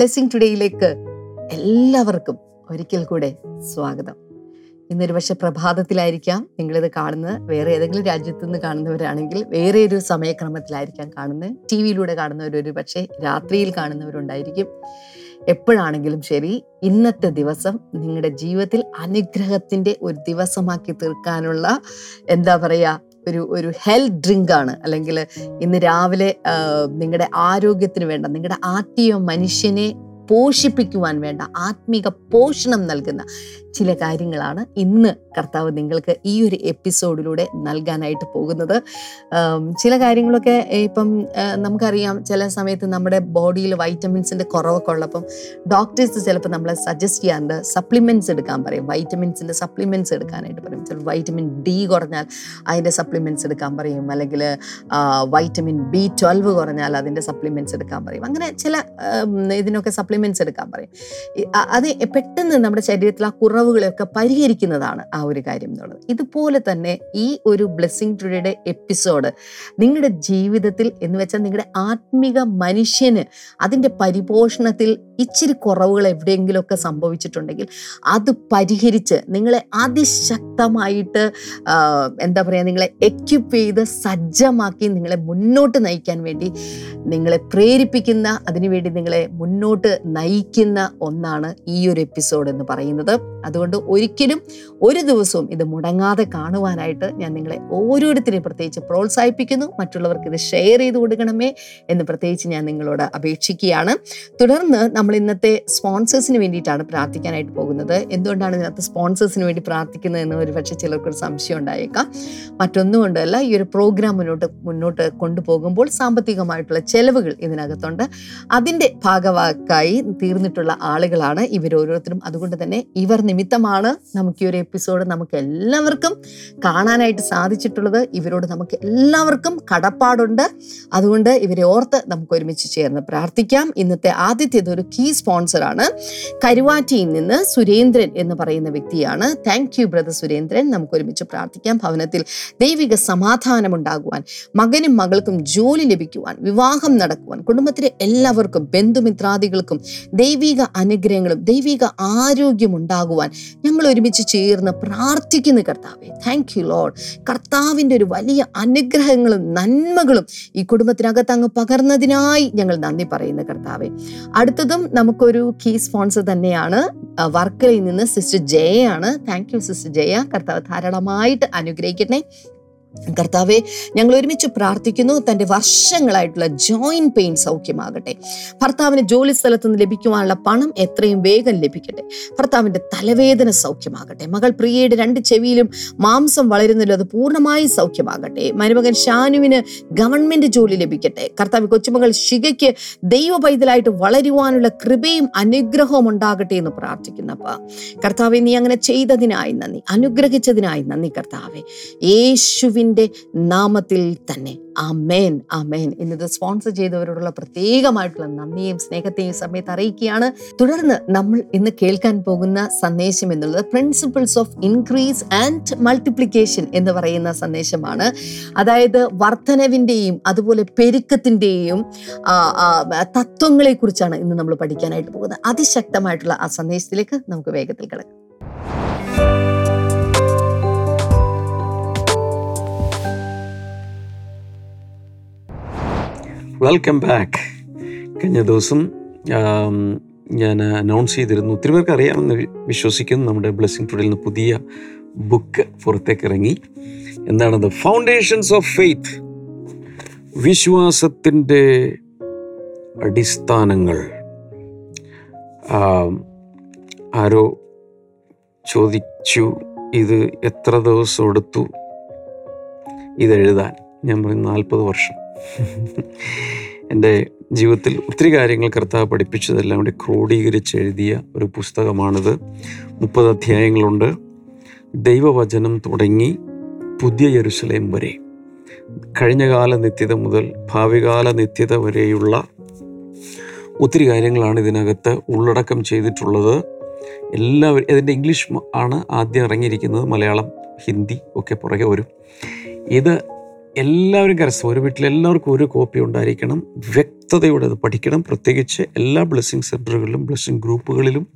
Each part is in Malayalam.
ബ്ലെസ്സിങ് ടുഡേയിലേക്ക് എല്ലാവർക്കും ഒരിക്കൽ കൂടെ സ്വാഗതം. ഇന്നൊരു പക്ഷെ പ്രഭാതത്തിലായിരിക്കാം. നിങ്ങളിത് കാണുന്നത് വേറെ ഏതെങ്കിലും രാജ്യത്തു നിന്ന് കാണുന്നവരാണെങ്കിൽ വേറെ ഒരു സമയക്രമത്തിലായിരിക്കാം കാണുന്നത്. ടി വിയിലൂടെ കാണുന്നവരൊരു പക്ഷേ രാത്രിയിൽ കാണുന്നവരുണ്ടായിരിക്കും. എപ്പോഴാണെങ്കിലും ശരി ഇന്നത്തെ ദിവസം നിങ്ങളുടെ ജീവിതത്തിൽ അനുഗ്രഹത്തിന്റെ ഒരു ദിവസമാക്കി തീർക്കാനുള്ള എന്താ പറയുക ഒരു ഒരു ഹെൽത്ത് ഡ്രിങ്ക് ആണ്. അല്ലെങ്കിൽ ഇന്ന് രാവിലെ നിങ്ങളുടെ ആരോഗ്യത്തിന് വേണ്ട നിങ്ങളുടെ ആത്മീയ മനുഷ്യനെ പോഷിപ്പിക്കുവാൻ വേണ്ട ആത്മീക പോഷണം നൽകുന്ന ചില കാര്യങ്ങളാണ് ഇന്ന് കർത്താവ് നിങ്ങൾക്ക് ഈ ഒരു എപ്പിസോഡിലൂടെ നൽകാനായിട്ട് പോകുന്നത്. ചില കാര്യങ്ങളൊക്കെ ഇപ്പം നമുക്കറിയാം ചില സമയത്ത് നമ്മുടെ ബോഡിയിൽ വൈറ്റമിൻസിന്റെ കുറവൊക്കെ ഉള്ളപ്പം ഡോക്ടേഴ്സ് ചിലപ്പോൾ നമ്മളെ സജസ്റ്റ് ചെയ്യാറുണ്ട് സപ്ലിമെന്റ്സ് എടുക്കാൻ പറയും. വൈറ്റമിൻസിന്റെ സപ്ലിമെന്റ്സ് എടുക്കാനായിട്ട് പറയും. ചിലപ്പോൾ വൈറ്റമിൻ ഡി കുറഞ്ഞാൽ അതിന്റെ സപ്ലിമെന്റ്സ് എടുക്കാൻ പറയും. അല്ലെങ്കിൽ വൈറ്റമിൻ ബി ട്വൽവ് കുറഞ്ഞാൽ അതിന്റെ സപ്ലിമെന്റ്സ് എടുക്കാൻ പറയും. അങ്ങനെ ചില ഇതിനൊക്കെ സപ്ലിമെന്റ്സ് എടുക്കാൻ പറയും. അത് പെട്ടെന്ന് നമ്മുടെ ശരീരത്തിൽ ആ കുറവുകളെയൊക്കെ പരിഹരിക്കുന്നതാണ് ആ ഒരു കാര്യം എന്നുള്ളത്. ഇതുപോലെ തന്നെ ഈ ഒരു ബ്ലെസ്സിങ് ടുഡേയുടെ എപ്പിസോഡ് നിങ്ങളുടെ ജീവിതത്തിൽ എന്ന് വെച്ചാൽ നിങ്ങളുടെ ആത്മിക മനുഷ്യന് അതിന്റെ പരിപോഷണത്തിൽ ഇച്ചിരി കുറവുകൾ എവിടെയെങ്കിലുമൊക്കെ സംഭവിച്ചിട്ടുണ്ടെങ്കിൽ അത് പരിഹരിച്ച് നിങ്ങളെ അതിശക്തമായിട്ട് എന്താ പറയുക നിങ്ങളെ എക്യുപ്പ് ചെയ്ത് സജ്ജമാക്കി നിങ്ങളെ മുന്നോട്ട് നയിക്കാൻ വേണ്ടി നിങ്ങളെ പ്രേരിപ്പിക്കുന്ന അതിനുവേണ്ടി നിങ്ങളെ മുന്നോട്ട് നയിക്കുന്ന ഒന്നാണ് ഈ ഒരു എപ്പിസോഡ് എന്ന് പറയുന്നത്. അതുകൊണ്ട് ഒരിക്കലും ഒരു ദിവസവും ഇത് മുടങ്ങാതെ കാണുവാനായിട്ട് ഞാൻ നിങ്ങളെ ഓരോരുത്തരെയും പ്രത്യേകിച്ച് പ്രോത്സാഹിപ്പിക്കുന്നു. മറ്റുള്ളവർക്ക് ഇത് ഷെയർ ചെയ്ത് കൊടുക്കണമേ എന്ന് പ്രത്യേകിച്ച് ഞാൻ നിങ്ങളോട് അപേക്ഷിക്കുകയാണ്. തുടർന്ന് നമ്മൾ ഇന്നത്തെ സ്പോൺസേഴ്സിന് വേണ്ടിയിട്ടാണ് പ്രാർത്ഥിക്കാനായിട്ട് പോകുന്നത്. എന്തുകൊണ്ടാണ് ഇതിനകത്ത് സ്പോൺസേഴ്സിന് വേണ്ടി പ്രാർത്ഥിക്കുന്നത് എന്ന് ഒരു പക്ഷേ ചിലർക്കൊരു സംശയം ഉണ്ടായേക്കാം. മറ്റൊന്നും കൊണ്ടല്ല ഈ ഒരു പ്രോഗ്രാം മുന്നോട്ട് മുന്നോട്ട് കൊണ്ടുപോകുമ്പോൾ സാമ്പത്തികമായിട്ടുള്ള ചെലവുകൾ ഇതിനകത്തുണ്ട്. അതിന്റെ ഭാഗവാക്കായി തീർന്നിട്ടുള്ള ആളുകളാണ് ഇവരോരോരുത്തരും അതുകൊണ്ട് തന്നെ ഇവർ നിമിത്തമാണ് നമുക്ക് ഈ ഒരു എപ്പിസോഡ് നമുക്ക് എല്ലാവർക്കും കാണാനായിട്ട് സാധിച്ചിട്ടുള്ളത്. ഇവരോട് നമുക്ക് എല്ലാവർക്കും കടപ്പാടുണ്ട്. അതുകൊണ്ട് ഇവരെ ഓർത്ത് നമുക്ക് ഒരുമിച്ച് ചേർന്ന് പ്രാർത്ഥിക്കാം. ഇന്നത്തെ ആദ്യത്തേത് കീ സ്പോൺസറാണ് കരുവാറ്റിയിൽ നിന്ന് സുരേന്ദ്രൻ എന്ന് പറയുന്ന വ്യക്തിയാണ്. Thank you brother Surendran. നമുക്ക് ഒരുമിച്ച് പ്രാർത്ഥിക്കാം. ഭവനത്തിൽ ദൈവിക സമാധാനം ഉണ്ടാകുവാൻ മകനും മകൾക്കും ജോലി ലഭിക്കുവാൻ വിവാഹം നടക്കുവാൻ കുടുംബത്തിലെ എല്ലാവർക്കും ബന്ധുമിത്രാദികൾക്കും ദൈവിക അനുഗ്രഹങ്ങളും ദൈവിക ആരോഗ്യം ഉണ്ടാകുവാൻ ഞങ്ങൾ ഒരുമിച്ച് ചേർന്ന് പ്രാർത്ഥിക്കുന്നു കർത്താവെ. താങ്ക് യു ലോഡ് കർത്താവിന്റെ ഒരു വലിയ അനുഗ്രഹങ്ങളും നന്മകളും ഈ കുടുംബത്തിനകത്ത് അങ്ങ് പകർന്നതിനായി ഞങ്ങൾ നന്ദി പറയുന്നു കർത്താവെ. അടുത്തതും നമുക്കൊരു കീ സ്പോൺസർ തന്നെയാണ് വർക്കലയിൽ നിന്ന് sister ജയയാണ്. Thank you sister Jaya. കർത്താവ് ധാരാളമായിട്ട് അനുഗ്രഹിക്കട്ടെ. കർത്താവെ ഞങ്ങൾ ഒരുമിച്ച് പ്രാർത്ഥിക്കുന്നു. തന്റെ വർഷങ്ങളായിട്ടുള്ള ജോയിന്റ് പെയിൻ സൗഖ്യമാകട്ടെ. ഭർത്താവിന് ജോലി സ്ഥലത്ത് നിന്ന് ലഭിക്കുവാനുള്ള പണം എത്രയും വേഗം ലഭിക്കട്ടെ. ഭർത്താവിന്റെ തലവേദന സൗഖ്യമാകട്ടെ. മകൾ പ്രിയയുടെ രണ്ട് ചെവിയിലും മാംസം വളരുന്നല്ലോ അത് പൂർണമായി സൗഖ്യമാകട്ടെ. മരുമകൻ ഷാനുവിന് ഗവൺമെന്റ് ജോലി ലഭിക്കട്ടെ. കർത്താവ് കൊച്ചുമകൾ ശിഖയ്ക്ക് ദൈവ പൈതലായിട്ട് വളരുവാനുള്ള കൃപയും അനുഗ്രഹവും ഉണ്ടാകട്ടെ എന്ന് പ്രാർത്ഥിക്കുന്നപ്പ കർത്താവെ നീ അങ്ങനെ ചെയ്തതിനായി നന്ദി. അനുഗ്രഹിച്ചതിനായി നന്ദി കർത്താവെ. യേശുവിന്റെ നാമത്തിൽ തന്നെ. ആമേൻ ആമേൻ. ഇന്നത് സ്പോൺസർ ചെയ്തവരോടുള്ള പ്രത്യേകമായിട്ടുള്ള നന്ദിയും സ്നേഹത്തെയും സമയത്ത് അറിയിക്കുകയാണ്. തുടർന്ന് നമ്മൾ ഇന്ന് കേൾക്കാൻ പോകുന്ന സന്ദേശം എന്നുള്ളത് principles of increase and multiplication എന്ന് പറയുന്ന സന്ദേശമാണ്. അതായത് വർധനവിന്റെയും അതുപോലെ പെരുക്കത്തിന്റെയും തത്വങ്ങളെക്കുറിച്ചാണ് ഇന്ന് നമ്മൾ പഠിക്കാനായിട്ട് പോകുന്നത്. അതിശക്തമായിട്ടുള്ള ആ സന്ദേശത്തിലേക്ക് നമുക്ക് വേഗത്തിൽ കിടക്കാം. വെൽക്കം ബാക്ക് കഴിഞ്ഞ ദിവസം ഞാൻ അനൗൺസ് ചെയ്തിരുന്നു. ഒത്തിരി പേർക്ക് അറിയാമെന്ന് വിശ്വസിക്കുന്നു. നമ്മുടെ ബ്ലെസ്സിങ് ടുഡേയിൽ നിന്ന് പുതിയ ബുക്ക് പുറത്തേക്ക് ഇറങ്ങി. എന്താണത് ഫൗണ്ടേഷൻസ് ഓഫ് ഫെയ്ത്ത് വിശ്വാസത്തിന്റെ അടിസ്ഥാനങ്ങൾ. ആരോ ചോദിച്ചു ഇത് എത്ര ദിവസം എടുത്തു? ഇതെഴുതാൻ. ഞാൻ പറഞ്ഞു നാൽപ്പത് വർഷം. എന്റെ ജീവിതത്തിൽ ഒത്തിരി കാര്യങ്ങൾ കർത്താവ് പഠിപ്പിച്ചതെല്ലാം കൂടി ക്രോഡീകരിച്ച് എഴുതിയ ഒരു പുസ്തകമാണിത്. മുപ്പത് അധ്യായങ്ങളുണ്ട്. ദൈവവചനം തുടങ്ങി പുതിയ യരുസലേം വരെ. കഴിഞ്ഞകാല നിത്യത മുതൽ ഭാവികാല നിത്യത വരെയുള്ള ഒത്തിരി കാര്യങ്ങളാണ് ഇതിനകത്ത് ഉള്ളടക്കം ചെയ്തിട്ടുള്ളത്. എല്ലാവരും ഇതിന്റെ ഇംഗ്ലീഷ് ആണ് ആദ്യം ഇറങ്ങിയിരിക്കുന്നത്. മലയാളം ഹിന്ദി ഒക്കെ പുറകെ വരും. ഇത് എല്ലാവരും കരസ്ഥ. ഒരു വീട്ടിൽ എല്ലാവർക്കും ഒരു കോപ്പി ഉണ്ടായിരിക്കണം. വ്യക്തതയോടെ അത് പഠിക്കണം. പ്രത്യേകിച്ച് എല്ലാ ബ്ലെസ്സിങ് സെന്ററുകളിലും ബ്ലെസ്സിങ് ഗ്രൂപ്പുകളിലും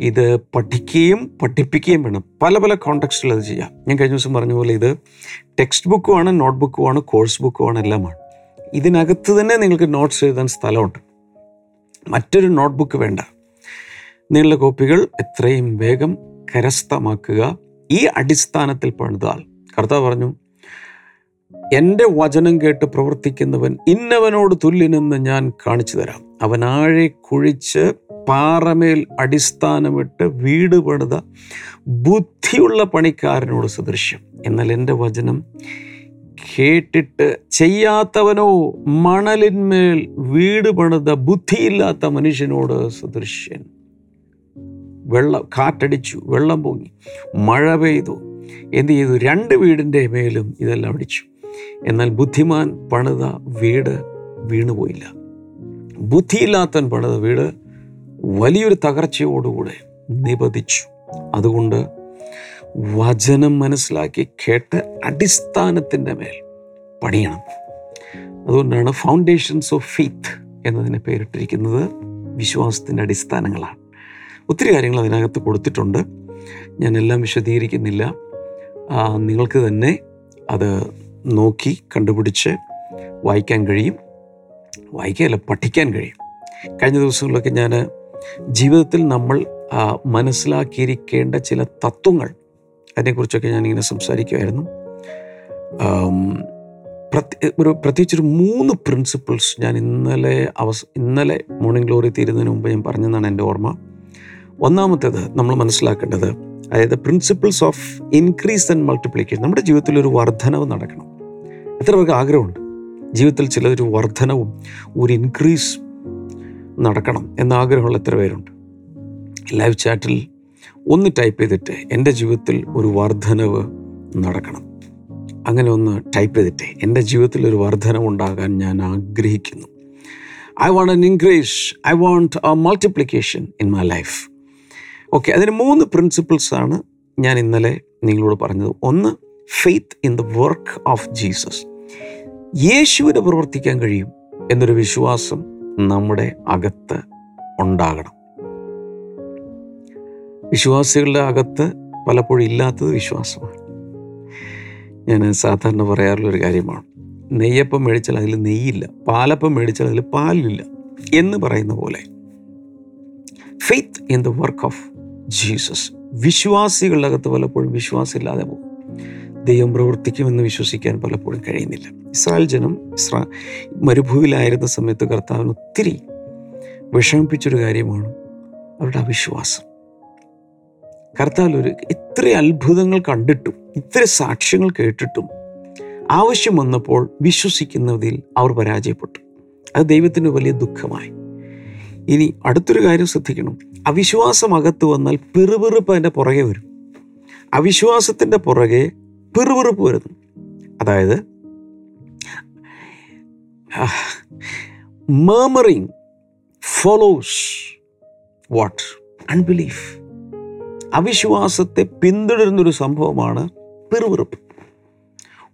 ഇത് പഠിക്കുകയും പഠിപ്പിക്കുകയും വേണം. പല പല കോണ്ടക്സ്റ്റിൽ അത് ചെയ്യാം. ഞാൻ കഴിഞ്ഞ ദിവസം പറഞ്ഞ പോലെ ഇത് ടെക്സ്റ്റ് ബുക്കുമാണ് നോട്ട് ബുക്കുമാണ് കോഴ്സ് ബുക്കുമാണ് എല്ലാമാണ്. ഇതിനകത്ത് തന്നെ നിങ്ങൾക്ക് നോട്ട്സ് എഴുതാൻ സ്ഥലമുണ്ട്. മറ്റൊരു നോട്ട് ബുക്ക് വേണ്ട. നിങ്ങളുടെ കോപ്പികൾ എത്രയും വേഗം കരസ്ഥമാക്കുക. ഈ അടിസ്ഥാനത്തിൽ പണിതാൽ കർത്താവ് പറഞ്ഞു എന്റെ വചനം കേട്ട് പ്രവർത്തിക്കുന്നവൻ ഇന്നവനോട് തുല്യനെന്ന് ഞാൻ കാണിച്ചു തരാം. അവൻ ആഴെ കുഴിച്ച് പാറമേൽ അടിസ്ഥാനമിട്ട് വീട് പണിത ബുദ്ധിയുള്ള പണിക്കാരനോട് സദൃശ്യം. എന്നാൽ എന്റെ വചനം കേട്ടിട്ട് ചെയ്യാത്തവനോ മണലിന്മേൽ വീട് പണിത ബുദ്ധിയില്ലാത്ത മനുഷ്യനോട് സദൃശ്യൻ. വെള്ളം കാറ്റടിച്ചു വെള്ളം പൊങ്ങി മഴ പെയ്തു എന്ത് ചെയ്തു? രണ്ട് വീടിന്റെ മേലും ഇതെല്ലാം അടിച്ചു. എന്നാൽ ബുദ്ധിമാൻ പണിത വീട് വീണുപോയില്ല. ബുദ്ധിയില്ലാത്തൻ പണിത വീട് വലിയൊരു തകർച്ചയോടുകൂടെ നിപതിച്ചു അതുകൊണ്ട് വചനം മനസ്സിലാക്കി കേട്ട് അടിസ്ഥാനത്തിന്റെ മേൽ പണിയണം. അതുകൊണ്ടാണ് ഫൗണ്ടേഷൻസ് ഓഫ് ഫെയ്ത്ത് എന്നതിനെ പേരിട്ടിരിക്കുന്നത് വിശ്വാസത്തിന്റെ അടിസ്ഥാനങ്ങളാണ്. ഒത്തിരി കാര്യങ്ങൾ അതിനകത്ത് കൊടുത്തിട്ടുണ്ട്. ഞാനെല്ലാം വിശദീകരിക്കുന്നില്ല. നിങ്ങൾക്ക് തന്നെ അത് നോക്കി കണ്ടുപിടിച്ച് വായിക്കാൻ കഴിയും. വായിക്കുകയല്ല പഠിക്കാൻ കഴിയും. കഴിഞ്ഞ ദിവസങ്ങളിലൊക്കെ ഞാൻ ജീവിതത്തിൽ നമ്മൾ മനസ്സിലാക്കിയിരിക്കേണ്ട ചില തത്വങ്ങൾ അതിനെക്കുറിച്ചൊക്കെ ഞാനിങ്ങനെ സംസാരിക്കുമായിരുന്നു ഒരു പ്രത്യേകിച്ചൊരു മൂന്ന് പ്രിൻസിപ്പിൾസ് ഞാൻ ഇന്നലെ അവസ ഇന്നലെ മോർണിംഗ് ഗ്ലോറി തീരുന്നതിന് മുമ്പ് ഞാൻ പറഞ്ഞതാണ് എന്റെ ഓർമ്മ. ഒന്നാമത്തേത് നമ്മൾ മനസ്സിലാക്കേണ്ടത് അതായത് principles of increase and multiplication നമ്മുടെ ജീവിതത്തിൽ ഒരു വർധനവ് നടക്കണം. എത്ര പേർക്ക് ആഗ്രഹമുണ്ട്? ജീവിതത്തിൽ ചിലതൊരു വർധനവും ഒരു ഇൻക്രീസ് നടക്കണം എന്ന ആഗ്രഹമുള്ള എത്ര പേരുണ്ട്? ലൈവ് ചാറ്റിൽ ഒന്ന് ടൈപ്പ് ചെയ്തിട്ട് എന്റെ ജീവിതത്തിൽ ഒരു വർധനവ് നടക്കണം. അങ്ങനെ ഒന്ന് ടൈപ്പ് ചെയ്തിട്ട് എന്റെ ജീവിതത്തിൽ ഒരു വർധനവ് ഉണ്ടാകാൻ ഞാൻ ആഗ്രഹിക്കുന്നു. I want an increase I want a multiplication in my life okay അതിന് മൂന്ന് പ്രിൻസിപ്പിൾസാണ് ഞാൻ ഇന്നലെ നിങ്ങളോട് പറഞ്ഞത്. ഒന്ന് faith in the work of Jesus യേശുവിനെ പ്രവർത്തിക്കാൻ കഴിയും എന്നൊരു വിശ്വാസം നമ്മുടെ അകത്ത് ഉണ്ടാകണം. വിശ്വാസികളുടെ അകത്ത് പലപ്പോഴും ഇല്ലാത്തത് വിശ്വാസമാണ്. ഞാൻ സാധാരണ പറയാറുള്ളൊരു കാര്യമാണ്. നെയ്യപ്പം മേടിച്ചാൽ അതിൽ നെയ്യില്ല പാലപ്പം മേടിച്ചാൽ അതിൽ പാലില്ല എന്ന് പറയുന്ന പോലെ. Faith in the work of Jesus വിശ്വാസികളുടെ അകത്ത് പലപ്പോഴും വിശ്വാസമില്ലാതെ പോകും. ദൈവം പ്രവർത്തിക്കുമെന്ന് വിശ്വസിക്കാൻ പലപ്പോഴും കഴിയുന്നില്ല. ഇസ്രായേൽ ജനം ഇസ്രാ മരുഭൂമിയിലായിരുന്ന സമയത്ത് കർത്താവിന് ഒത്തിരി വിഷമിപ്പിച്ചൊരു കാര്യമാണ്. അവരുടെ അവിശ്വാസം. കർത്താവിൽ ഒരു ഇത്ര അത്ഭുതങ്ങൾ കണ്ടിട്ടും ഇത്ര സാക്ഷ്യങ്ങൾ കേട്ടിട്ടും ആവശ്യം വന്നപ്പോൾ വിശ്വസിക്കുന്നതിൽ അവർ പരാജയപ്പെട്ടു. അത് ദൈവത്തിന് വലിയ ദുഃഖമായി. ഇനി അടുത്തൊരു കാര്യം ശ്രദ്ധിക്കണം. അവിശ്വാസം അകത്ത് വന്നാൽ പെറുപെറുപ്പ് അതിന്റെ പുറകെ വരും. അവിശ്വാസത്തിന്റെ പുറകെ പിറുപിറുപ്പ് വരുന്നു. അതായത് മേമറിങ് ഫോളോസ് വാട്ട് അൺബിലീഫ് അവിശ്വാസത്തെ പിന്തുടരുന്നൊരു സംഭവമാണ് പിറുപിറുപ്പ്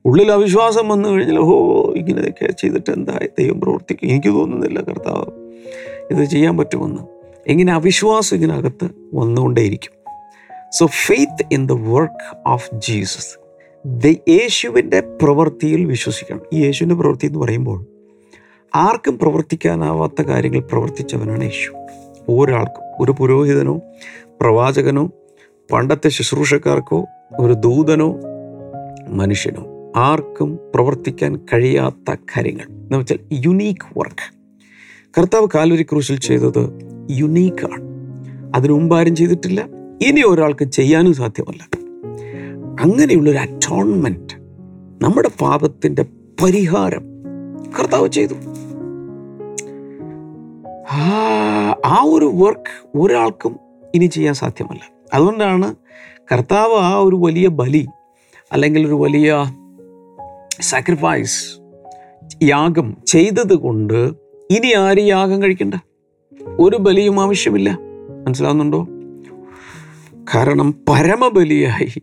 ഉള്ളിൽ അവിശ്വാസം വന്നു കഴിഞ്ഞാൽ ഓ ഇങ്ങനെയൊക്കെ ചെയ്തിട്ട് എന്തായി? ദൈവം പ്രവർത്തിക്കും. എനിക്ക് തോന്നുന്നില്ല കർത്താവ് ഇത് ചെയ്യാൻ പറ്റുമെന്ന്. ഇങ്ങനെ അവിശ്വാസം ഇതിനകത്ത് വന്നുകൊണ്ടേയിരിക്കും. So faith in the work of Jesus യേശുവിന്റെ പ്രവൃത്തിയിൽ വിശ്വസിക്കണം. ഈ യേശുവിന്റെ പ്രവൃത്തി എന്ന് പറയുമ്പോൾ ആർക്കും പ്രവർത്തിക്കാനാവാത്ത കാര്യങ്ങൾ പ്രവർത്തിച്ചവനാണ് യേശു. ഒരാൾക്കും ഒരു പുരോഹിതനോ പ്രവാചകനോ പണ്ടത്തെ ശുശ്രൂഷക്കാർക്കോ ഒരു ദൂതനോ മനുഷ്യനോ ആർക്കും പ്രവർത്തിക്കാൻ കഴിയാത്ത കാര്യങ്ങൾ. എന്ന് വെച്ചാൽ യുണീക്ക് വർക്ക്. കർത്താവ് കാലുരി ക്രൂശിൽ ചെയ്തത് യുണീക്കാണ്. അതിനുമുമ്പ് ആരും ചെയ്തിട്ടില്ല. ഇനി ഒരാൾക്ക് ചെയ്യാനും സാധ്യമല്ല. അങ്ങനെയുള്ളൊരു അറ്റോൺമെന്റ് നമ്മുടെ പാപത്തിന്റെ പരിഹാരം കർത്താവ് ചെയ്തു. ആ- ഒരു വർക്ക് ഒരാൾക്കും ഇനി ചെയ്യാൻ സാധ്യമല്ല. അതുകൊണ്ടാണ് കർത്താവ് ആ ഒരു വലിയ ബലി അല്ലെങ്കിൽ ഒരു വലിയ സാക്രിഫൈസ് യാഗം ചെയ്തത് കൊണ്ട് ഇനി ആരും യാഗം കഴിക്കണ്ട. ഒരു ബലിയും ആവശ്യമില്ല. മനസ്സിലാവുന്നുണ്ടോ? കാരണം പരമബലിയായി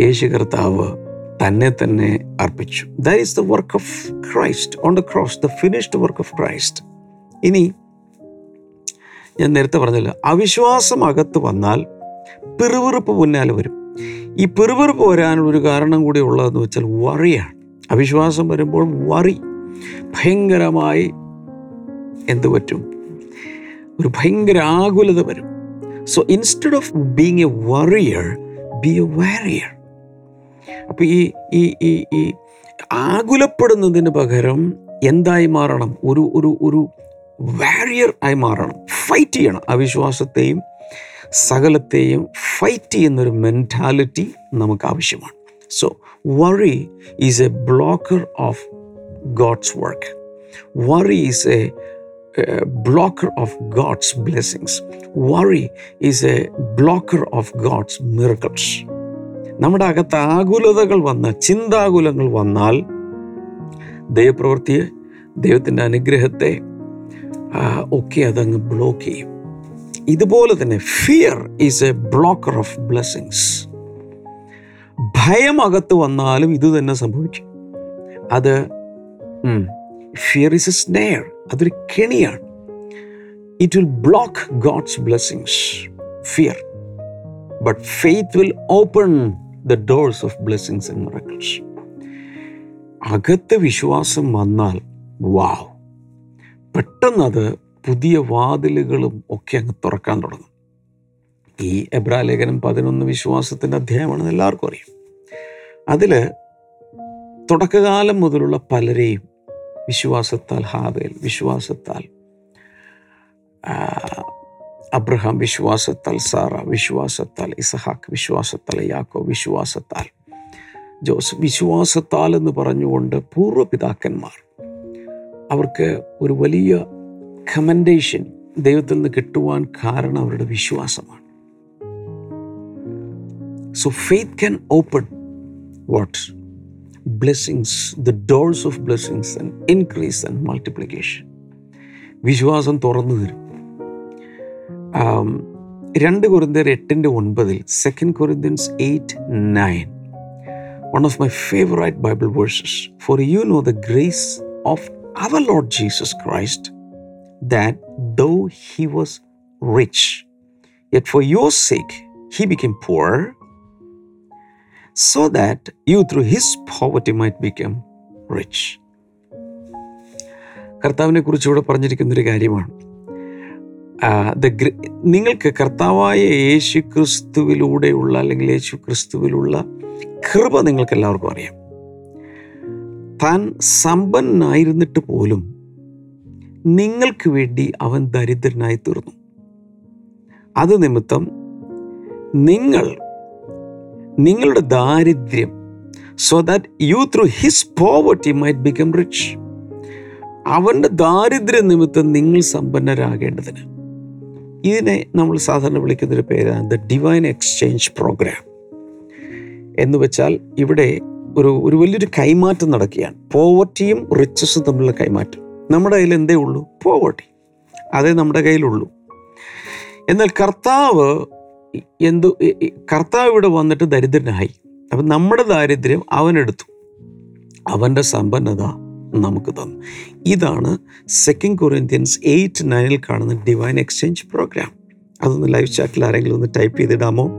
യേശു കർത്താവ് തന്നെ തന്നെ അർപ്പിച്ചു. Is the work of Christ on the cross the finished work of Christ ഇനി ഞാൻ നേരത്തെ പറഞ്ഞില്ല അവിശ്വാസം അകത്ത് വന്നാൽ പിറുവിറുപ്പ് മുന്നാലെ വരും. ഈ പിറുവിറുപ്പ് വരാനുള്ളൊരു കാരണം കൂടി ഉള്ളതെന്ന് വെച്ചാൽ വറിയാണ് അവിശ്വാസം വരുമ്പോൾ വറി ഭയങ്കരമായി എന്തു പറ്റും? ഒരു ഭയങ്കര ആകുലത വരും. So instead of being a worrier be a warrior അപ്പോൾ ഈ ഈ ഈ ഈ ആകുലപ്പെടുന്നതിന് പകരം എന്തായി മാറണം? ഒരു ഒരു ഒരു വാരിയർ ആയി മാറണം. ഫൈറ്റ് ചെയ്യണം. അവിശ്വാസത്തെയും സകലത്തെയും ഫൈറ്റ് ചെയ്യുന്നൊരു മെന്റാലിറ്റി നമുക്ക് ആവശ്യമാണ്. So worry is a blocker of God's work worry is a blocker of God's blessings worry is a blocker of God's miracles നമ്മുടെ അകത്ത് ആകുലതകൾ വന്ന ചിന്താകുലങ്ങൾ വന്നാൽ ദൈവപ്രവൃത്തിയെ ദൈവത്തിന്റെ അനുഗ്രഹത്തെ ഒക്കെ അതങ്ങ് ബ്ലോക്ക് ചെയ്യും. ഇതുപോലെ തന്നെ fear is a blocker of blessings ഭയം അകത്ത് വന്നാലും ഇത് തന്നെ സംഭവിക്കും. അത് ഫിയർ ഇസ് എ സ്നേയർ അതൊരു കെണിയാണ്. It will block God's blessings fear but faith will open the doors of blessings and miracles അകത്ത് വിശ്വാസം വന്നാൽ വാവ് പെട്ടെന്നത് പുതിയ വാതിലുകളും ഒക്കെ അങ്ങ് തുറക്കാൻ തുടങ്ങും. ഈ എബ്രാലേഖനം പതിനൊന്ന് വിശ്വാസത്തിന്റെ അധ്യായമാണെന്ന് എല്ലാവർക്കും അറിയാം. അതിൽ തുടക്കകാലം മുതലുള്ള പലരെയും വിശ്വാസത്താൽ ഹാബേൽ വിശ്വാസത്താൽ അബ്രഹാം വിശ്വാസത്താൽ സാറ വിശ്വാസത്താൽ ഇസഹാക്ക് വിശ്വാസത്താൽ യാക്കോ വിശ്വാസത്താൽ ജോസ് വിശ്വാസത്താൽ എന്ന് പറഞ്ഞുകൊണ്ട് പൂർവപിതാക്കന്മാർ അവർക്ക് ഒരു വലിയ കമൻഡേഷൻ ദൈവത്തിൽ നിന്ന് കിട്ടുവാൻ കാരണം അവരുടെ വിശ്വാസമാണ്. So faith can open what blessings the doors of blessings and increase and multiplication വിശ്വാസം തുറന്നു തരും. രണ്ട് കൊരിന്ത്യർ എട്ടിന്റെ ഒൻപതിൽ second Corinthians eight nine one of my favorite Bible verses. For you know the grace of our Lord Jesus Christ, that though he was rich, yet for your sake he became poor, so that you through his poverty might become rich. കർത്താവിനെ കുറിച്ച് ഇവിടെ പറഞ്ഞിരിക്കുന്നൊരു കാര്യമാണ് gra- നിങ്ങൾക്ക് കർത്താവായ യേശു ക്രിസ്തുവിലൂടെയുള്ള അല്ലെങ്കിൽ യേശു ക്രിസ്തുവിലുള്ള കൃപ നിങ്ങൾക്ക് എല്ലാവർക്കും അറിയാം. താൻ സമ്പന്നനായിരുന്നിട്ട് പോലും നിങ്ങൾക്ക് വേണ്ടി അവൻ ദരിദ്രനായി തീർന്നു. അത് നിമിത്തം നിങ്ങൾ നിങ്ങളുടെ ദാരിദ്ര്യം so that you through his poverty might become rich അവന്റെ ദാരിദ്ര്യ നിമിത്തം നിങ്ങൾ സമ്പന്നരാകേണ്ടതിന്. ഇതിനെ നമ്മൾ സാധാരണ വിളിക്കുന്നൊരു പേരാണ് ദ ഡിവൈൻ എക്സ്ചേഞ്ച് പ്രോഗ്രാം. എന്ന് വെച്ചാൽ ഇവിടെ ഒരു ഒരു വലിയൊരു കൈമാറ്റം നടക്കുകയാണ്. പോവർട്ടിയും റിച്ചസും തമ്മിലുള്ള കൈമാറ്റം. നമ്മുടെ കയ്യിൽ എന്തേ ഉള്ളൂ? പോവർട്ടി. അതേ നമ്മുടെ കയ്യിലുള്ളൂ. എന്നാൽ കർത്താവ് എന്തു കർത്താവ് ഇവിടെ വന്നിട്ട് ദരിദ്രനായി. അപ്പം നമ്മുടെ ദാരിദ്ര്യം അവനെടുത്തു. അവന്റെ സമ്പന്നത നമുക്ക് തന്നു. ഇതാണ് സെക്കൻഡ് കൊറിയന്ത്യൻസ് എയ്റ്റ് നയനിൽ കാണുന്ന ഡിവൈൻ എക്സ്ചേഞ്ച് പ്രോഗ്രാം അതൊന്ന് ലൈവ് ചാറ്റിൽ ആരെങ്കിലും ഒന്ന് ടൈപ്പ് ചെയ്തിടാമോ?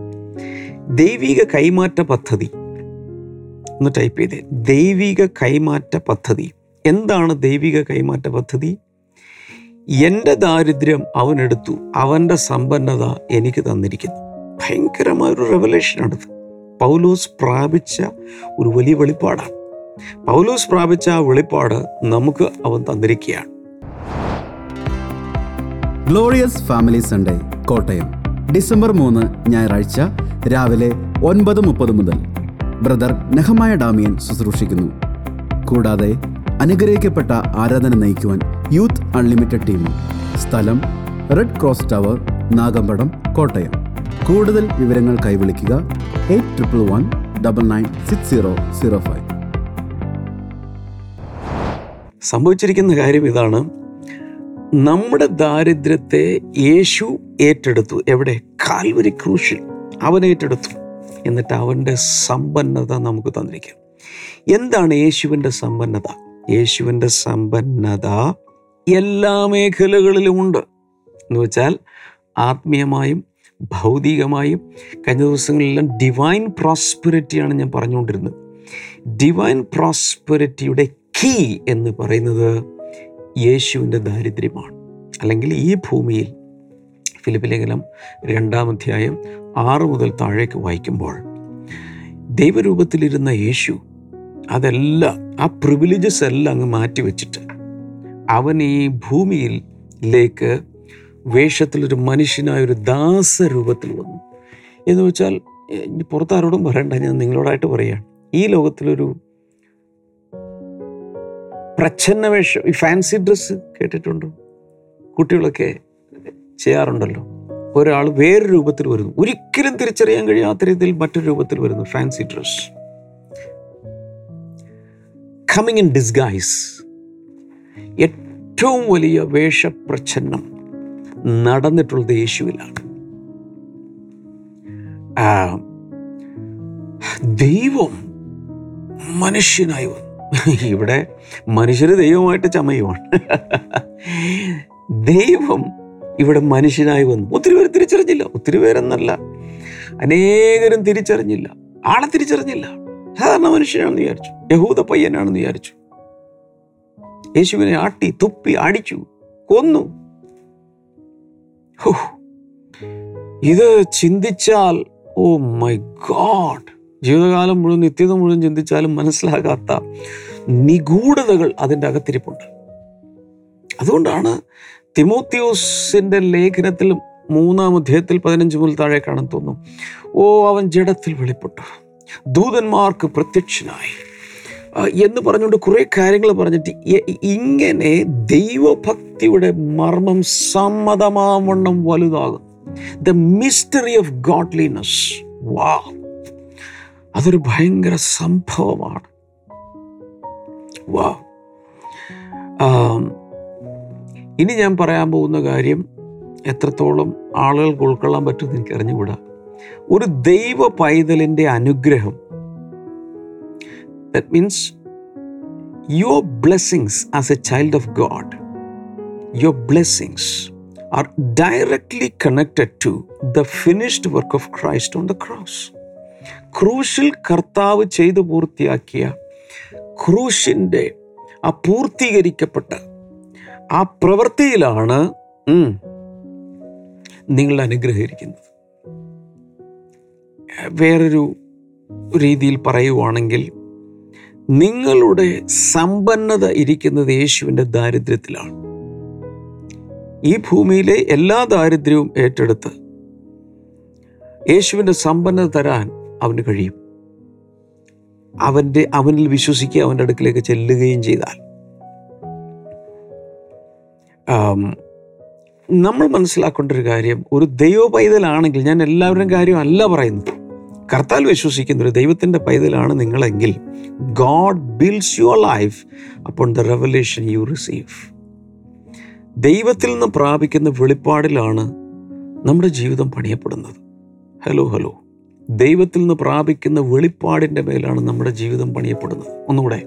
ദൈവിക കൈമാറ്റ പദ്ധതി. ഒന്ന് ടൈപ്പ് ചെയ്തേ. ദൈവിക കൈമാറ്റ പദ്ധതി. എന്താണ് ദൈവിക കൈമാറ്റ പദ്ധതി? എന്റെ ദാരിദ്ര്യം അവനെടുത്തു അവന്റെ സമ്പന്നത എനിക്ക് തന്നിരിക്കുന്നു. ഭയങ്കരമായൊരു റെവലേഷനാണിത് പൗലോസ് പ്രാപിച്ച ഒരു വലിയ വെളിപ്പാടാണ്. പൗലോസ് പ്രാപിച്ച ആ വെളിപ്പാട് നമുക്ക് അവൻ തന്നിരിക്കുകയാണ്. Glorious family Sunday Kottayam. December മൂന്ന് ഞായറാഴ്ച രാവിലെ ഒൻപത് മുപ്പത് മുതൽ. ബ്രദർ നെഹമായ ഡാമിയൻ ശുശ്രൂഷിക്കുന്നു. കൂടാതെ അനുഗ്രഹിക്കപ്പെട്ട ആരാധന നയിക്കുവാൻ യൂത്ത് അൺലിമിറ്റഡ് ടീം സ്ഥലം red cross tower Nagampadam Kottayam. കൂടുതൽ വിവരങ്ങൾ കൈവിളിക്കുക eight triple one double nine six zero zero five സംഭവിച്ചിരിക്കുന്ന കാര്യം ഇതാണ്. നമ്മുടെ ദാരിദ്ര്യത്തെ യേശു ഏറ്റെടുത്തു. എവിടെ? കാൽവരി ക്രൂശിൽ. അവൻ ഏറ്റെടുത്തു. എന്നിട്ട് അവന്റെ സമ്പന്നത നമുക്ക് തന്നിരിക്കും. എന്താണ് യേശുവിന്റെ സമ്പന്നത? യേശുവിന്റെ സമ്പന്നത എല്ലാ മേഖലകളിലുമുണ്ട് എന്ന് വെച്ചാൽ ആത്മീയമായും ഭൗതികമായും കഴിഞ്ഞ ദിവസങ്ങളിലെല്ലാം ഡിവൈൻ പ്രോസ്പെരിറ്റിയാണ് ഞാൻ പറഞ്ഞുകൊണ്ടിരുന്നത്. ഡിവൈൻ പ്രോസ്പെരിറ്റിയുടെ കീ എന്ന് പറയുന്നത് യേശുവിന്റെ ദാരിദ്ര്യമാണ്. അല്ലെങ്കിൽ ഈ ഭൂമിയിൽ ഫിലിപ്പ് ലേഖനം രണ്ടാം അധ്യായം ആറ് മുതൽ താഴേക്ക് വായിക്കുമ്പോൾ ദൈവരൂപത്തിലിരുന്ന യേശു അതെല്ലാം ആ പ്രിവിലേജസ് എല്ലാം അങ്ങ് മാറ്റിവെച്ചിട്ട് അവൻ ഈ ഭൂമിയിലേക്ക് വേഷത്തിലൊരു മനുഷ്യനായ ഒരു ദാസരൂപത്തിൽ വന്നു. എന്ന് വെച്ചാൽ പുറത്താരോടും പറയണ്ട ഞാൻ നിങ്ങളോടായിട്ട് പറയുകയാണ് ഈ ലോകത്തിലൊരു പ്രച്ഛന്ന വേഷം ഈ ഫാൻസി ഡ്രസ്സ് കേട്ടിട്ടുണ്ടോ? കുട്ടികളൊക്കെ ചെയ്യാറുണ്ടല്ലോ. ഒരാൾ വേറെ രൂപത്തിൽ വരുന്നു. ഒരിക്കലും തിരിച്ചറിയാൻ കഴിയാത്ത രീതിയിൽ മറ്റൊരു രൂപത്തിൽ വരുന്നു fancy dress coming in disguise ഏറ്റവും വലിയ വേഷപ്രച്ഛന്നം നടന്നിട്ടുള്ളത് യേശുവിലാണ്. ദൈവം മനുഷ്യനായി വന്നു. ഇവിടെ മനുഷ്യർ ദൈവമായിട്ട് ചമയുമാണ് ദൈവം ഇവിടെ മനുഷ്യനായി വന്നു. ഒത്തിരി പേര് തിരിച്ചറിഞ്ഞില്ല. ഒത്തിരി പേരെന്നല്ല. അനേകരും തിരിച്ചറിഞ്ഞില്ല. ആളെ തിരിച്ചറിഞ്ഞില്ല. സാധാരണ മനുഷ്യനാണെന്ന് വിചാരിച്ചു. യഹൂദ പയ്യനാണെന്ന് വിചാരിച്ചു. യേശുവിനെ ആട്ടി തുപ്പി അടിച്ചു കൊന്നു. ഇത് ചിന്തിച്ചാൽ ഓ മൈ ഗോഡ്. ജീവിതകാലം മുഴുവൻ നിത്യത മുഴുവൻ ചിന്തിച്ചാലും മനസ്സിലാകാത്ത നിഗൂഢതകൾ അതിന്റെ അകത്തിരിപ്പുണ്ട്. അതുകൊണ്ടാണ് തിമോത്യോസിന്റെ ലേഖനത്തിൽ മൂന്നാം അധ്യായത്തിൽ പതിനഞ്ച് മുതൽ താഴെ കാണാൻ തോന്നും ഓ അവൻ ജഡത്തിൽ വെളിപ്പെട്ടു ദൂതന്മാർക്ക് പ്രത്യക്ഷനായി. എന്ന് പറഞ്ഞുകൊണ്ട് കുറേ കാര്യങ്ങൾ പറഞ്ഞിട്ട് ഇങ്ങനെ ദൈവഭക്തിയുടെ മർമ്മം സമ്മതമാവണ്ണം വലുതാകും ദ മിസ്റ്ററി ഓഫ് ഗോഡ്ലിനെസ് വാ അതൊരു ഭയങ്കര സംഭവമാണ്. വാ ഇനി ഞാൻ പറയാൻ പോകുന്ന കാര്യം എത്രത്തോളം ആളുകൾക്ക് ഉൾക്കൊള്ളാൻ പറ്റുമെന്ന് എനിക്ക് അറിഞ്ഞുകൂടാ. ഒരു ദൈവ പൈതലിന്റെ അനുഗ്രഹം. That means your blessings as a child of God your blessings are directly connected to the finished work of Christ on the cross ക്രൂശിൽ കർത്താവ് ചെയ്തു പൂർത്തിയാക്കിയ ക്രൂശിന്റെ ആ പൂർത്തീകരിക്കപ്പെട്ട ആ പ്രവൃത്തിയിലാണ് നിങ്ങൾ അനുഗ്രഹിക്കുന്നത് വേറൊരു രീതിയിൽ പറയുവാണെങ്കിൽ നിങ്ങളുടെ സമ്പന്നത ഇരിക്കുന്നത് യേശുവിന്റെ ദാരിദ്ര്യത്തിലാണ്. ഈ ഭൂമിയിലെ എല്ലാ ദാരിദ്ര്യവും ഏറ്റെടുത്ത് യേശുവിന്റെ സമ്പന്നത തരാൻ അവന് കഴിയും. അവന്റെ അവനിൽ വിശ്വസിക്കുക അവന്റെ അടുക്കിലേക്ക് ചെല്ലുകയും ചെയ്താൽ. നമ്മൾ മനസ്സിലാക്കേണ്ട ഒരു കാര്യം ഒരു ദൈവ പൈതലാണെങ്കിൽ ഞാൻ എല്ലാവരുടെയും കാര്യം അല്ല പറയുന്നത്. കർത്താൽ വിശ്വസിക്കുന്ന ഒരു ദൈവത്തിന്റെ പൈതലാണ് നിങ്ങളെങ്കിൽ ഗോഡ് ബിൽസ് യുവർ ലൈഫ് അപ്പോൾ ദ റെവലേഷൻ യു റിസീവ് ദൈവത്തിൽ നിന്ന് പ്രാപിക്കുന്ന വെളിപ്പാടിലാണ് നമ്മുടെ ജീവിതം പണിയപ്പെടുന്നത്. Hello hello. ദൈവത്തിൽ നിന്ന് പ്രാപിക്കുന്ന വെളിപ്പാടിന്റെ മേലാണ് നമ്മുടെ ജീവിതം പണിയപ്പെടുന്നത്. ഒന്നുകൂടെ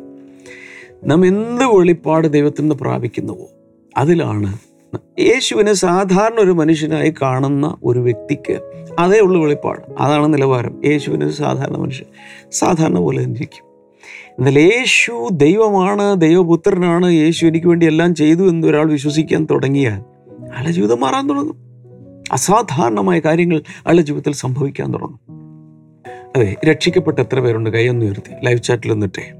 നാം എന്ത് വെളിപ്പാട് ദൈവത്തിൽ നിന്ന് പ്രാപിക്കുന്നുവോ? അതിലാണ് യേശുവിനെ സാധാരണ ഒരു മനുഷ്യനായി കാണുന്ന ഒരു വ്യക്തിക്ക് അതേ ഉള്ളു വെളിപ്പാട്. അതാണ് നിലവാരം. യേശുവിന് സാധാരണ മനുഷ്യൻ സാധാരണ പോലെ തന്നെ ഇരിക്കും എന്നാൽ യേശു ദൈവമാണ് ദൈവപുത്രനാണ് യേശു എനിക്ക് വേണ്ടി എല്ലാം ചെയ്തു എന്ന് ഒരാൾ വിശ്വസിക്കാൻ തുടങ്ങിയാൽ അയാളുടെ ജീവിതം മാറാൻ തുടങ്ങും. അസാധാരണമായ കാര്യങ്ങൾ അയാളുടെ ജീവിതത്തിൽ സംഭവിക്കാൻ തുടങ്ങും. അതെ രക്ഷിക്കപ്പെട്ട എത്ര പേരുണ്ട്? കൈയൊന്ന് ഉയർത്തി. ലൈവ് ചാറ്റിൽ നിന്നിട്ടേ.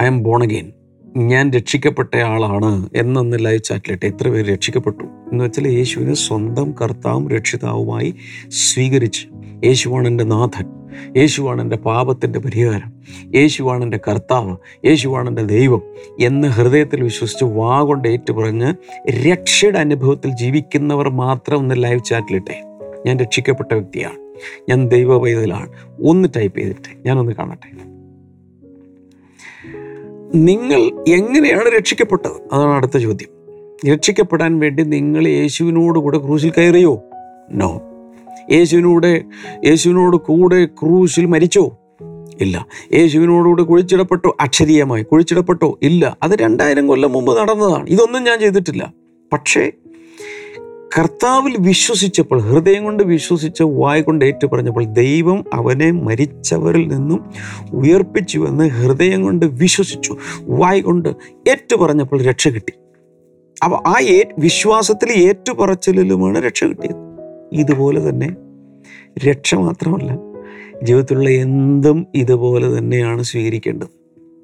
ഐ എം ബോൺ അഗെയിൻ ഞാൻ രക്ഷിക്കപ്പെട്ട ആളാണ് എന്നൊന്ന് ലൈവ് ചാറ്റിലിട്ട് എത്ര പേര് രക്ഷിക്കപ്പെട്ടു? എന്ന് വെച്ചാൽ യേശുവിനെ സ്വന്തം കർത്താവും രക്ഷിതാവുമായി സ്വീകരിച്ച്. യേശുവാണ് എന്റെ നാഥൻ. യേശുവാണ് എന്റെ പാപത്തിന്റെ പരിഹാരം. യേശുവാണ് എന്റെ കർത്താവ്. യേശുവാണ് എന്റെ ദൈവം എന്ന് ഹൃദയത്തിൽ വിശ്വസിച്ച് വാ കൊണ്ട് ഏറ്റുപറഞ്ഞ് രക്ഷയുടെ അനുഭവത്തിൽ ജീവിക്കുന്നവർ മാത്രം ഒന്ന് ലൈവ് ചാറ്റിലിട്ടെ ഞാൻ രക്ഷിക്കപ്പെട്ട വ്യക്തിയാണ്. ഞാൻ ദൈവ ഒന്ന് ടൈപ്പ് ചെയ്തിട്ട് ഞാനൊന്ന് കാണട്ടെ. നിങ്ങൾ എങ്ങനെയാണ് രക്ഷിക്കപ്പെട്ടത്? അതാണ് അടുത്ത ചോദ്യം. രക്ഷിക്കപ്പെടാൻ വേണ്ടി നിങ്ങൾ യേശുവിനോട് കൂടെ ക്രൂശിൽ കയറിയോ? നോ യേശുവിനൂടെ യേശുവിനോട് കൂടെ ക്രൂശിൽ മരിച്ചോ? ഇല്ല. യേശുവിനോടുകൂടെ കുഴിച്ചിടപ്പെട്ടോ? അക്ഷരീയമായി കുഴിച്ചിടപ്പെട്ടോ? ഇല്ല. അത് രണ്ടായിരം കൊല്ലം മുമ്പ് നടന്നതാണ്. ഇതൊന്നും ഞാൻ ചെയ്തിട്ടില്ല. പക്ഷേ കർത്താവിൽ വിശ്വസിച്ചപ്പോൾ ഹൃദയം കൊണ്ട് വിശ്വസിച്ച് വായ കൊണ്ട് ഏറ്റു പറഞ്ഞപ്പോൾ ദൈവം അവനെ മരിച്ചവരിൽ നിന്നും ഉയർപ്പിച്ചുവെന്ന് ഹൃദയം കൊണ്ട് വിശ്വസിച്ചു. വായ കൊണ്ട് ഏറ്റു പറഞ്ഞപ്പോൾ രക്ഷ കിട്ടി. അപ്പോൾ ആ ഏ വിശ്വാസത്തിൽ ഏറ്റുപറച്ചിലുമാണ് രക്ഷ കിട്ടിയത്. ഇതുപോലെ തന്നെ രക്ഷ മാത്രമല്ല ജീവിതത്തിലുള്ള എന്തും ഇതുപോലെ തന്നെയാണ് സ്വീകരിക്കേണ്ടത്.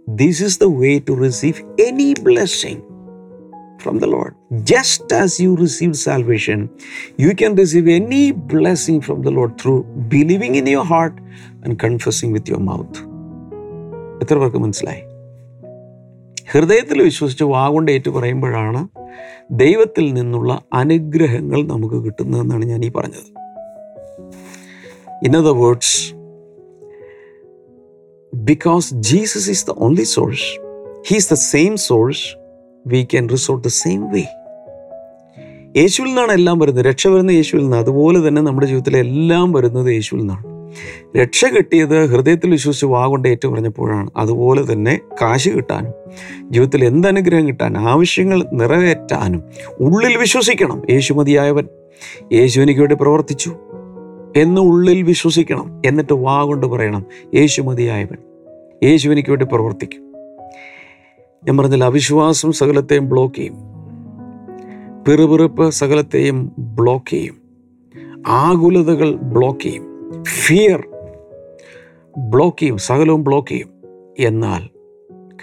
This is the way to receive any blessing from the Lord. Just as you received salvation, you can receive any blessing from the Lord through believing in your heart and confessing with your mouth. എത്ര പേർക്ക് മനസ്സിലായി ഹൃദയത്തിൽ വിശ്വസിച്ച് വാഗുണ്ട് ഏറ്റു പറയുമ്പോഴാണ് ദൈവത്തിൽ നിന്നുള്ള അനുഗ്രഹങ്ങൾ നമുക്ക് കിട്ടുന്നതെന്നാണ് ഞാൻ ഈ പറഞ്ഞത് in other words because Jesus is the only source he's the same source we can resort the same way യേശുവിൽ നിന്നാണ് എല്ലാം വരുന്നത്. രക്ഷ വരുന്ന യേശുവിൽ നിന്ന് അതുപോലെ തന്നെ നമ്മുടെ ജീവിതത്തിലെ എല്ലാം വരുന്നത് യേശുവിൽ നിന്നാണ്. രക്ഷ കിട്ടിയത് ഹൃദയത്തിൽ വിശ്വസിച്ച് വാ കൊണ്ട് ഏറ്റു പറഞ്ഞപ്പോഴാണ് അതുപോലെ തന്നെ കാശ് കിട്ടാനും ജീവിതത്തിൽ എന്ത് അനുഗ്രഹം കിട്ടാൻ ആവശ്യങ്ങൾ നിറവേറ്റാനും ഉള്ളിൽ വിശ്വസിക്കണം. യേശു മതിയായവൻ. യേശു എനിക്ക് വേണ്ടി പ്രവർത്തിച്ചു. എന്ന് ഉള്ളിൽ വിശ്വസിക്കണം. എന്നിട്ട് വാ കൊണ്ട് പറയണം യേശു മതിയായവൻ. യേശു എനിക്ക് വേണ്ടി പ്രവർത്തിക്കും. ഞാൻ പറഞ്ഞില്ല അവിശ്വാസം സകലത്തെയും ബ്ലോക്ക് ചെയ്യും. പിറുപിറുപ്പ് സകലത്തെയും ബ്ലോക്ക് ചെയ്യും. ആകുലതകൾ ബ്ലോക്ക് ചെയ്യും. ഫിയർ ബ്ലോക്ക് ചെയ്യും സകലവും ബ്ലോക്ക് ചെയ്യും. എന്നാൽ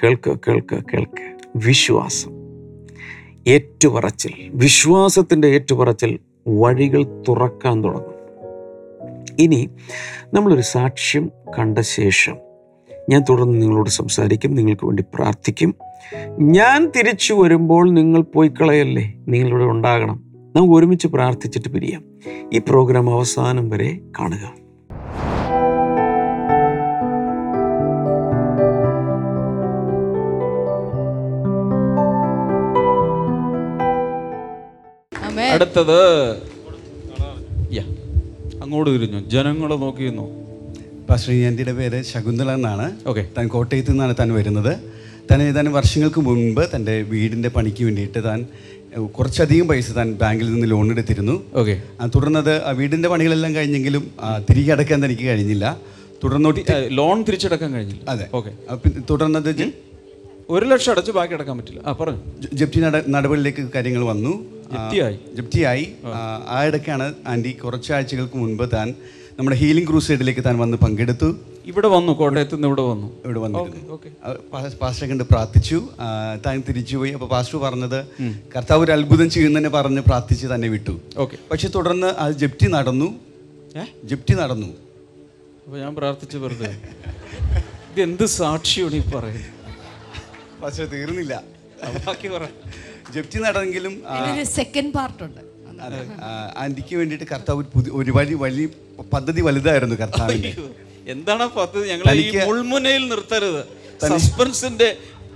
കേൾക്ക് കേൾക്ക് കേൾക്ക് വിശ്വാസം ഏറ്റുപറച്ചിൽ വിശ്വാസത്തിന്റെ ഏറ്റുപറച്ചിൽ വഴികൾ തുറക്കാൻ തുടങ്ങും. ഇനി നമ്മളൊരു സാക്ഷ്യം കണ്ട ശേഷം ഞാൻ തുടർന്ന് നിങ്ങളോട് സംസാരിക്കും നിങ്ങൾക്ക് വേണ്ടി പ്രാർത്ഥിക്കും. ഞാൻ തിരിച്ചു വരുമ്പോൾ നിങ്ങൾ പോയി കളയല്ലേ നിങ്ങളിവിടെ ഉണ്ടാകണം. നമുക്ക് ഒരുമിച്ച് പ്രാർത്ഥിച്ചിട്ട് പിരിയാം. ഈ പ്രോഗ്രാം അവസാനം വരെ കാണുക. അടുത്തത്. അങ്ങോട്ട് തിരിഞ്ഞു. ജനങ്ങളെ നോക്കിയിരുന്നു. പാസ്റ്റർ എന്റെ പേര് ശകുന്തള എന്നാണ്. ഓക്കെ താൻ കോട്ടയത്ത് നിന്നാണ് താൻ വരുന്നത്. താൻ ഏതാനും വർഷങ്ങൾക്ക് മുൻപ് തന്റെ വീടിന്റെ പണിക്ക് വേണ്ടിയിട്ട് താൻ കുറച്ചധികം പൈസ താൻ ബാങ്കിൽ നിന്ന് ലോൺ എടുത്തിരുന്നു. ഓക്കെ. തുടർന്നത് ആ വീടിന്റെ പണികളെല്ലാം കഴിഞ്ഞെങ്കിലും ആ, തിരികെ അടക്കാൻ തനിക്ക് കഴിഞ്ഞില്ല. തുടർന്നോട്ട് ലോൺ തിരിച്ചടക്കാൻ കഴിഞ്ഞില്ല. അതെ. ഓക്കെ. ആ, പിന്നെ തുടർന്നത് ജ- ഒരു ലക്ഷം അടച്ച് ബാക്കി അടക്കാൻ പറ്റില്ല. ആ പറഞ്ഞു. ജ- ജപ്തി നട നടപടിയിലേക്ക് കാര്യങ്ങൾ വന്നു. ആ, ജപ്തിയായി? ജപ്തിയായി. ആ, ആ ഇടയ്ക്കാണ് ആന്റി കുറച്ചാഴ്ചകൾക്ക് മുൻപ് താൻ നമ്മുടെ ഹീലിംഗ് ക്രൂസൈഡിലേക്ക് താൻ വന്ന് പങ്കെടുത്തു. ഇവിടെ വന്നു കോട്ടയത്ത് നിന്ന് ഇവിടെ വന്നു. ഇവിടെ വന്നിരുന്നു. പാസ്റ്റർ പാസ്റ്ററെ കണ്ട് പ്രാർത്ഥിച്ചു. താൻ തിരിച്ചുപോയി. അപ്പോൾ പാസ്റ്റർ പറഞ്ഞത് കർത്താവ് ഒരു അത്ഭുതം ചെയ്യുന്നതിനെ പറഞ്ഞ് പ്രാർത്ഥിച്ച് തന്നെ വിട്ടു. ഓക്കെ. പക്ഷെ തുടർന്ന് ആ ജപ്തി നടന്നു. ജപ്റ്റി ജപ്തി നടന്നു. അപ്പൊ ഞാൻ പ്രാർത്ഥിച്ചു വെറുതെ. ഇത് എന്ത് സാക്ഷിയാണ് ഈ പറയുന്നത്? പക്ഷെ തീർന്നില്ല. ജപ്റ്റി ബാക്കി പറ. ജപ്തി നടന്നെങ്കിലും സെക്കൻഡ് പാർട്ടുണ്ട് അതെ, വേണ്ടിട്ട് ആന്റിക്ക് വേണ്ടിയിട്ട് കർത്താവ് ഒരു പുതിയ ഒരു വലിയ വലിയ പദ്ധതി വലുതായിരുന്നു കർത്താവിന്റെ. എന്താണ് പദ്ധതി? ഞങ്ങൾ ഈ മുൾമുനയിൽ നിർത്തരുത്. സസ്പെൻസിന്റെ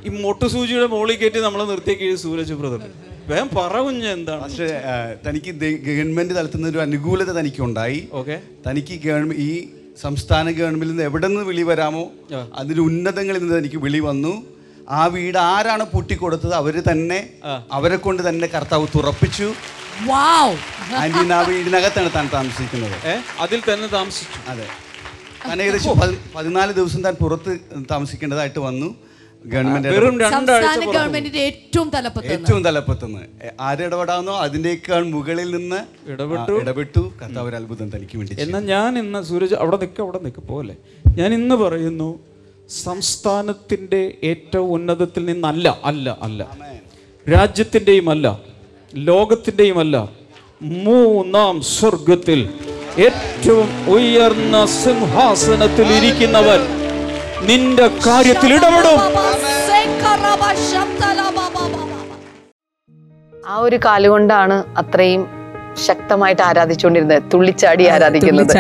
ഈ മൊട്ടുസൂചിയുടെ മുകളിൽ കയറ്റി നമ്മൾ നിർത്തിയ സൂരജ് ബ്രദർ വേഗം പറ കുഞ്ഞ് എന്താണ്? പക്ഷേ തനിക്ക് ഗവൺമെന്റ് തലത്തിൽ നിന്ന് ഒരു അനുകൂലത തനിക്ക് ഉണ്ടായി ഓക്കെ. തനിക്ക് ഗവൺമെന്റ് ഈ സംസ്ഥാന ഗവൺമെന്റിൽ നിന്ന് എവിടെ നിന്ന് വിളി വരാമോ അതിന് ഉന്നതങ്ങളിൽ നിന്ന് തനിക്ക് വിളി വന്നു. ആ വീട് ആരാണ് പൂട്ടിക്കൊടുത്തത് അവർ തന്നെ അവരെ കൊണ്ട് തന്നെ കർത്താവ് തുറപ്പിച്ചു. ആന്റി ആ വീടിനകത്താണ് താൻ താമസിക്കുന്നത്. ഏ? അതിൽ തന്നെ താമസിച്ചു. അതെ. താൻ ഏകദേശം പതി- പതിനാല് ദിവസം താൻ പുറത്ത് താമസിക്കേണ്ടതായിട്ട് വന്നു. ഗവൺമെന്റ് വെറും രണ്ടാഴ്ച സംസ്ഥാന ഗവൺമെന്റിന്റെ ഏറ്റവും തലപ്പത്ത് ഏറ്റവും തലപ്പത്തുനിന്ന്. ആരിടപെടാന്നോ അതിനേക്കാൾ മുകളിൽ നിന്ന് ഇടപെട്ടു. ആ, ഇടപെട്ടു. കർത്താവ് ഒരു അത്ഭുതം തനിക്ക് വേണ്ടി ചെയ്തു. എന്നാൽ ഞാൻ ഇന്ന് സൂരജ് അവിടെ നിൽക്കുക അവിടെ നിൽക്കുക പോലെ ഞാൻ ഇന്ന് പറയുന്നു സംസ്ഥാനത്തിന്റെ ഏറ്റവും ഉന്നതത്തിൽ നിന്നല്ല അല്ല അല്ല. രാജ്യത്തിന്റെയും അല്ല. ലോകത്തിന്റെയും അല്ല മൂന്നാം സ്വർഗത്തിൽ ഏറ്റവും ഉയർന്ന സിംഹാസനത്തിൽ ഇരിക്കുന്നവൻ നിന്റെ കാര്യത്തിൽ ഇടപെടും. ആ ഒരു കാലുകൊണ്ടാണ് അത്രയും ശക്തമായിട്ട് ആരാധിച്ചുകൊണ്ടിരുന്നത്. തുള്ളിച്ചാടി ആരാധിക്കുന്നത്.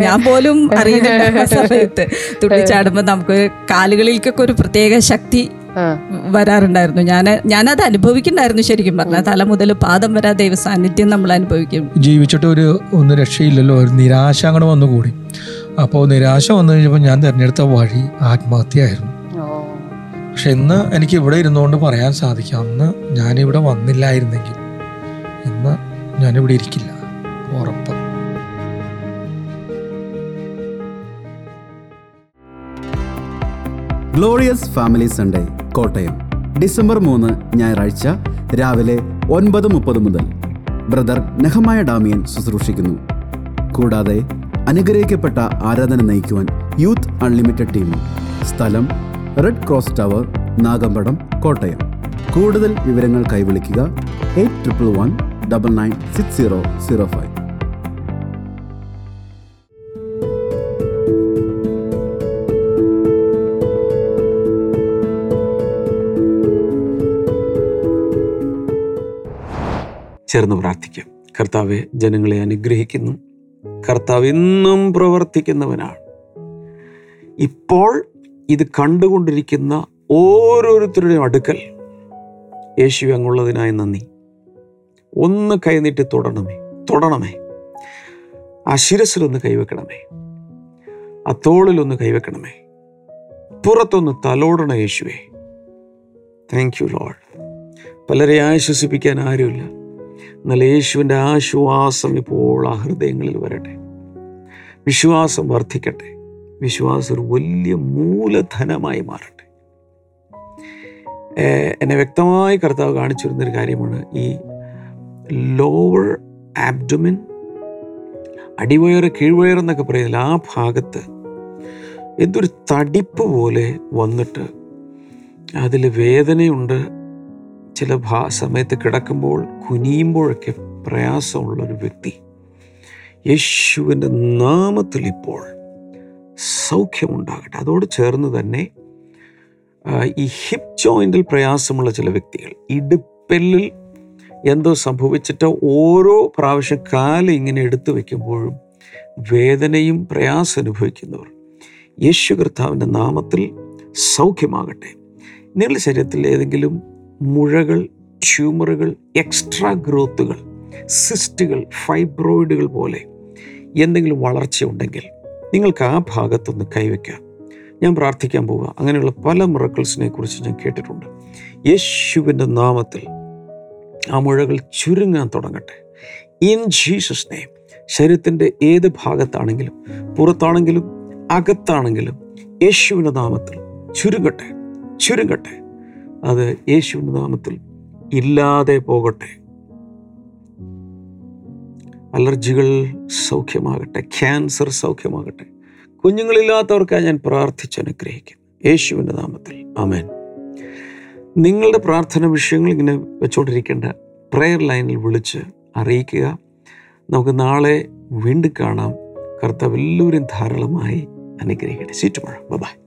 ഞാൻ- പോലും അറിയുന്നില്ല തുള്ളിച്ചാടുമ്പോ സമയത്ത്. തുള്ളിച്ചാടുമ്പോൾ നമുക്ക് കാലുകളിലേക്കൊക്കെ ഒരു പ്രത്യേക ശക്തി വരാറുണ്ടായിരുന്നു. ഞാൻ ഞാനത് അനുഭവിക്കണ്ടായിരുന്നു ശരിക്കും പറഞ്ഞാൽ. തല മുതൽ പാദം വരെ ദൈവ സാന്നിധ്യം നമ്മൾ അനുഭവിക്കും. ജീവിച്ചിട്ട് ഒരു ഒന്ന് രക്ഷയില്ലല്ലോ. ഒരു നിരാശ അങ്ങനെ വന്നുകൂടി. അപ്പോൾ നിരാശ വന്നു കഴിഞ്ഞപ്പോൾ ഞാൻ തിരഞ്ഞെടുത്ത വഴി ആത്മഹത്യയായിരുന്നു. പക്ഷെ ഇന്ന് എനിക്ക് ഇവിടെ ഇരുന്നുകൊണ്ട് പറയാൻ സാധിക്കും. അന്ന് ഞാനിവിടെ വന്നില്ലായിരുന്നെങ്കിൽ ഇന്ന് ഞാനിവിടെ ഇരിക്കില്ല. ഉറപ്പ്. Glorious family Sunday Kottayam. December മൂന്ന് ഞായറാഴ്ച രാവിലെ ഒൻപത് മുപ്പത് മുതൽ. ബ്രദർ നെഹമായ ഡാമിയൻ ശുശ്രൂഷിക്കുന്നു. കൂടാതെ അനുഗ്രഹിക്കപ്പെട്ട ആരാധന നയിക്കുവാൻ യൂത്ത് അൺലിമിറ്റഡ് ടീം. സ്ഥലം red cross tower Nagampadam Kottayam. കൂടുതൽ വിവരങ്ങൾ കൈവിളിക്കുക eight triple one double nine six zero zero five. ചേർന്ന് പ്രാർത്ഥിക്കാം. കർത്താവെ ജനങ്ങളെ അനുഗ്രഹിക്കുന്നു. കർത്താവ് ഇന്നും പ്രവർത്തിക്കുന്നവനാണ്. ഇപ്പോൾ ഇത് കണ്ടുകൊണ്ടിരിക്കുന്ന ഓരോരുത്തരുടെയും അടുക്കൽ യേശു അങ്ങുള്ളതിനായി നന്ദി. ഒന്ന് കൈനീട്ടി തൊടണമേ തൊടണമേ. ആ ശിരസിലൊന്ന് കൈവെക്കണമേ. ആ തോളിലൊന്ന് കൈവെക്കണമേ. പുറത്തൊന്ന് തലോടണ യേശുവേ. താങ്ക് യു ലോഡ് പലരെ ആശ്വസിപ്പിക്കാൻ ആരുമില്ല. എന്നാൽ യേശുവിന്റെ ആശ്വാസം ഇപ്പോൾ ആ ഹൃദയങ്ങളിൽ വരട്ടെ. വിശ്വാസം വർദ്ധിക്കട്ടെ. വിശ്വാസം ഒരു വലിയ മൂലധനമായി മാറട്ടെ. എന്നെ വ്യക്തമായി കർത്താവ് കാണിച്ചിരുന്നൊരു കാര്യമാണ്. ഈ ലോവർ ആബ്ഡമിൻ അടിവയറ് കീഴ്വയർ എന്നൊക്കെ പറയുന്നില്ല ആ ഭാഗത്ത് എന്തൊരു തടിപ്പ് പോലെ വന്നിട്ട് അതിൽ വേദനയുണ്ട് ചില ഭാ സമയത്ത് കിടക്കുമ്പോൾ കുനിയുമ്പോഴൊക്കെ പ്രയാസമുള്ളൊരു വ്യക്തി. യേശുവിന്റെ നാമത്തിൽ ഇപ്പോൾ സൗഖ്യമുണ്ടാകട്ടെ. അതോട് ചേർന്ന് തന്നെ ഈ ഹിപ്പ് ജോയിന്റിൽ പ്രയാസമുള്ള ചില വ്യക്തികൾ ഇടുപ്പെല്ലിൽ എന്തോ സംഭവിച്ചിട്ട് ഓരോ പ്രാവശ്യം കാൽ ഇങ്ങനെ എടുത്തു വയ്ക്കുമ്പോഴും വേദനയും പ്രയാസം അനുഭവിക്കുന്നവർ യേശു കർത്താവിന്റെ നാമത്തിൽ സൗഖ്യമാകട്ടെ. നിങ്ങളുടെ ശരീരത്തിൽ ഏതെങ്കിലും മുഴകൾ ട്യൂമറുകൾ എക്സ്ട്രാ ഗ്രോത്തുകൾ സിസ്റ്റുകൾ ഫൈബ്രോയിഡുകൾ പോലെ എന്തെങ്കിലും വളർച്ച ഉണ്ടെങ്കിൽ നിങ്ങൾക്ക് ആ ഭാഗത്തൊന്ന് കൈവയ്ക്കാം. ഞാൻ പ്രാർത്ഥിക്കാൻ പോവുക. അങ്ങനെയുള്ള പല മിറക്കിൾസിനെ കുറിച്ച് ഞാൻ കേട്ടിട്ടുണ്ട്. യേശുവിന്റെ നാമത്തിൽ ആ മുഴകൾ ചുരുങ്ങാൻ തുടങ്ങട്ടെ. ഇൻ ജീസസ് നെയ്മ് ശരീരത്തിന്റെ ഏത് ഭാഗത്താണെങ്കിലും പുറത്താണെങ്കിലും അകത്താണെങ്കിലും യേശുവിന്റെ നാമത്തിൽ ചുരുങ്ങട്ടെ. ചുരുങ്ങട്ടെ. അത് യേശുവിന്റെ നാമത്തിൽ ഇല്ലാതെ പോകട്ടെ. അലർജികൾ സൗഖ്യമാകട്ടെ ക്യാൻസർ സൗഖ്യമാകട്ടെ. കുഞ്ഞുങ്ങളില്ലാത്തവർക്കായി ഞാൻ പ്രാർത്ഥിച്ച് അനുഗ്രഹിക്കുന്നു. യേശുവിന്റെ നാമത്തിൽ. അമേൻ നിങ്ങളുടെ പ്രാർത്ഥന വിഷയങ്ങൾ ഇങ്ങനെ വെച്ചുകൊണ്ടിരിക്കേണ്ട പ്രെയർ ലൈനിൽ വിളിച്ച് അറിയിക്കുക. നമുക്ക് നാളെ വീണ്ടും കാണാം. കർത്താവ് എല്ലാവരും ധാരാളമായി അനുഗ്രഹിക്കട്ടെ. സീറ്റുമഴ ബൈ